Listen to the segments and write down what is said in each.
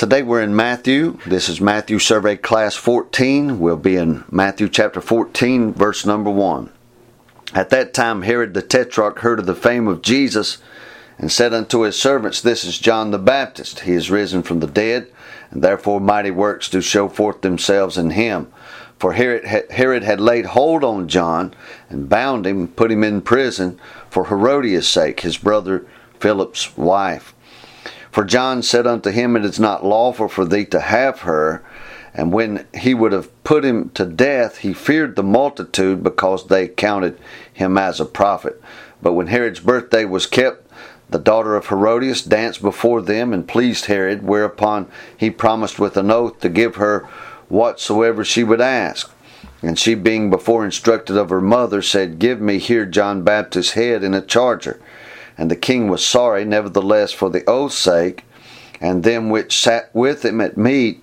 Today we're in Matthew. This is Matthew Survey Class 14. We'll be in Matthew chapter 14, verse number 1. At that time, Herod the Tetrarch heard of the fame of Jesus and said unto his servants, This is John the Baptist. He is risen from the dead, and therefore mighty works do show forth themselves in him. For Herod had laid hold on John and bound him, put him in prison for Herodias' sake, his brother Philip's wife. For John said unto him, It is not lawful for thee to have her. And when he would have put him to death, he feared the multitude because they counted him as a prophet. But when Herod's birthday was kept, the daughter of Herodias danced before them and pleased Herod, whereupon he promised with an oath to give her whatsoever she would ask. And she, being before instructed of her mother, said, Give me here John Baptist's head in a charger. And the king was sorry, nevertheless, for the oath's sake, and them which sat with him at meat,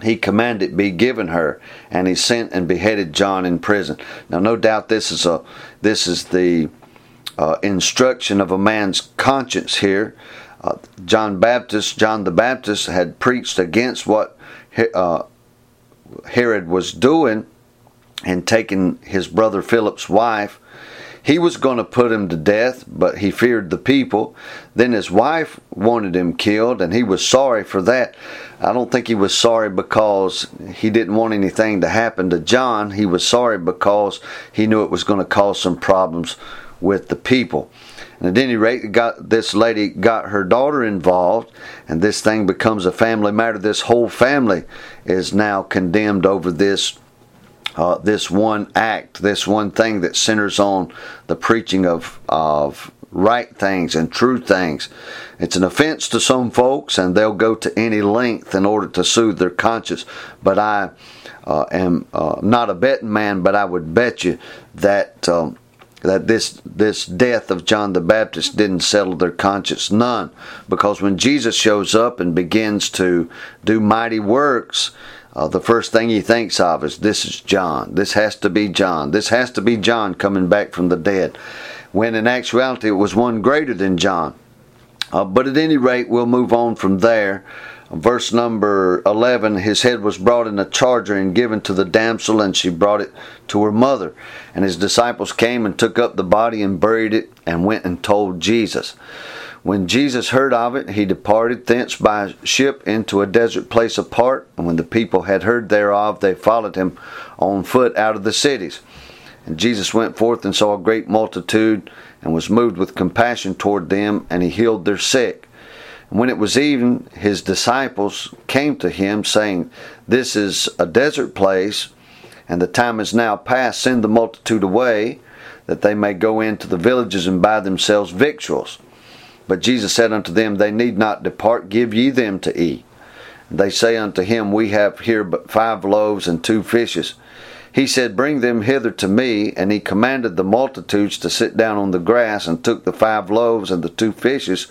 he commanded be given her, and he sent and beheaded John in prison. Now, no doubt this is a this is the uh, instruction of a man's conscience here. Uh, John Baptist, John the Baptist, had preached against what uh, Herod was doing and taking his brother Philip's wife. He was going to put him to death, but he feared the people. Then his wife wanted him killed, and he was sorry for that. I don't think he was sorry because he didn't want anything to happen to John. He was sorry because he knew it was going to cause some problems with the people. And at any rate, got this lady got her daughter involved, and this thing becomes a family matter. This whole family is now condemned over this uh, this one act, this one thing that centers on the preaching of of right things and true things. It's an offense to some folks, and they'll go to any length in order to soothe their conscience. But I uh, am uh, not a betting man, but I would bet you that. Um, that this this death of John the Baptist didn't settle their conscience none because when Jesus shows up and begins to do mighty works uh, the first thing he thinks of is this is John. This has to be John. This has to be John coming back from the dead. When in actuality it was one greater than John. Uh, but at any rate we'll move on from there. Verse number 11 his head was brought in a charger and given to the damsel and she brought it to her mother. And his disciples came and took up the body and buried it and went and told jesus when jesus heard of it he departed thence by ship into a desert place apart and when the people had heard thereof they followed him on foot out of the cities and jesus went forth and saw a great multitude and was moved with compassion toward them and he healed their sick when it was evening, his disciples came to him, saying, This is a desert place, and the time is now past. Send the multitude away, that they may go into the villages and buy themselves victuals. But Jesus said unto them, They need not depart, give ye them to eat. They say unto him, We have here but five loaves and two fishes. He said, Bring them hither to me. And he commanded the multitudes to sit down on the grass, and took the five loaves and the two fishes.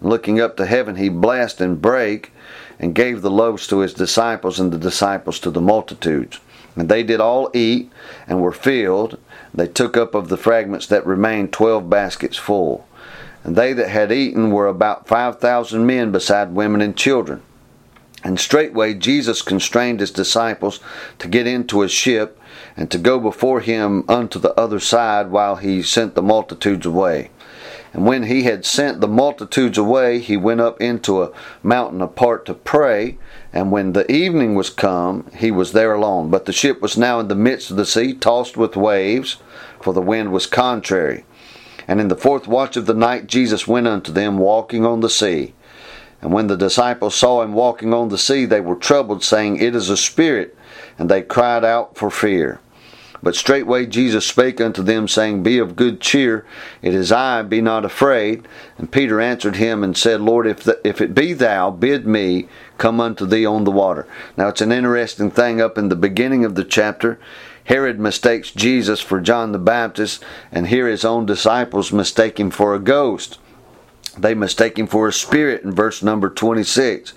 And looking up to heaven, he blessed and brake, and gave the loaves to his disciples, and the disciples to the multitudes. And they did all eat, and were filled. They took up of the fragments that remained twelve baskets full. And they that had eaten were about five thousand men, beside women and children. And straightway Jesus constrained his disciples to get into a ship and to go before him unto the other side while he sent the multitudes away. And when he had sent the multitudes away, he went up into a mountain apart to pray. And when the evening was come, he was there alone. But the ship was now in the midst of the sea, tossed with waves, for the wind was contrary. And in the fourth watch of the night, Jesus went unto them, walking on the sea. And when the disciples saw him walking on the sea, they were troubled, saying, It is a spirit. And they cried out for fear. But straightway Jesus spake unto them, saying, Be of good cheer, it is I, be not afraid. And Peter answered him and said, Lord, if, the, if it be thou, bid me come unto thee on the water. Now it's an interesting thing up in the beginning of the chapter. Herod mistakes Jesus for John the Baptist, and here his own disciples mistake him for a ghost they mistake him for a spirit in verse number 26.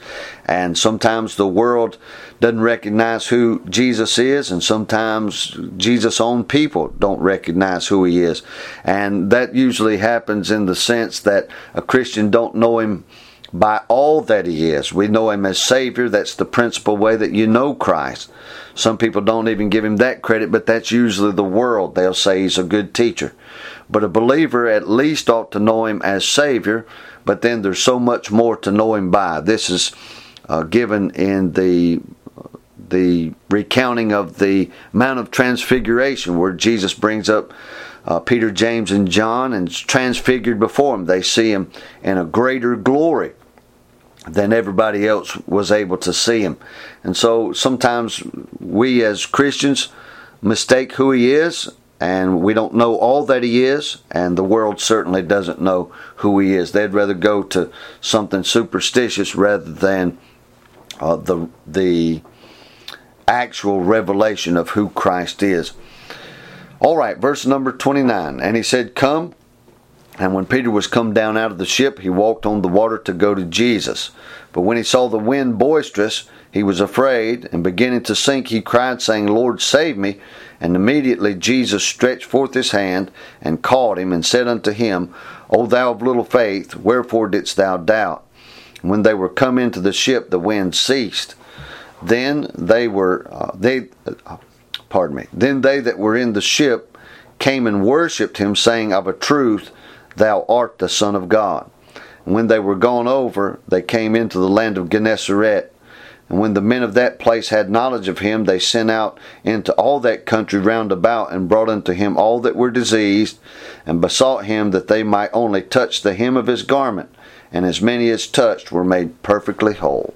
And sometimes the world doesn't recognize who Jesus is, and sometimes Jesus' own people don't recognize who he is. And that usually happens in the sense that a Christian don't know him by all that he is. We know him as Savior. That's the principal way that you know Christ. Some people don't even give him that credit, but that's usually the world. They'll say he's a good teacher. But a believer at least ought to know him as Savior, but then there's so much more to know him by. This is uh, given in the the recounting of the Mount of Transfiguration, where Jesus brings up uh, Peter, James, and John and transfigured before them. They see him in a greater glory than everybody else was able to see him. And so sometimes we as Christians mistake who he is and we don't know all that he is, and the world certainly doesn't know who he is. They'd rather go to something superstitious rather than uh, the the actual revelation of who Christ is. All right, verse number 29. And he said, Come. And when Peter was come down out of the ship, he walked on the water to go to Jesus. But when he saw the wind boisterous, he was afraid, and beginning to sink, he cried, saying, Lord, save me. And immediately Jesus stretched forth his hand and caught him, and said unto him, O thou of little faith, wherefore didst thou doubt? And when they were come into the ship, the wind ceased. Then they were uh, they uh, pardon me. Then they that were in the ship came and worshipped him, saying, Of a truth, thou art the Son of God. And when they were gone over, they came into the land of Gennesaret. And when the men of that place had knowledge of him, they sent out into all that country round about, and brought unto him all that were diseased, and besought him that they might only touch the hem of his garment. And as many as touched were made perfectly whole.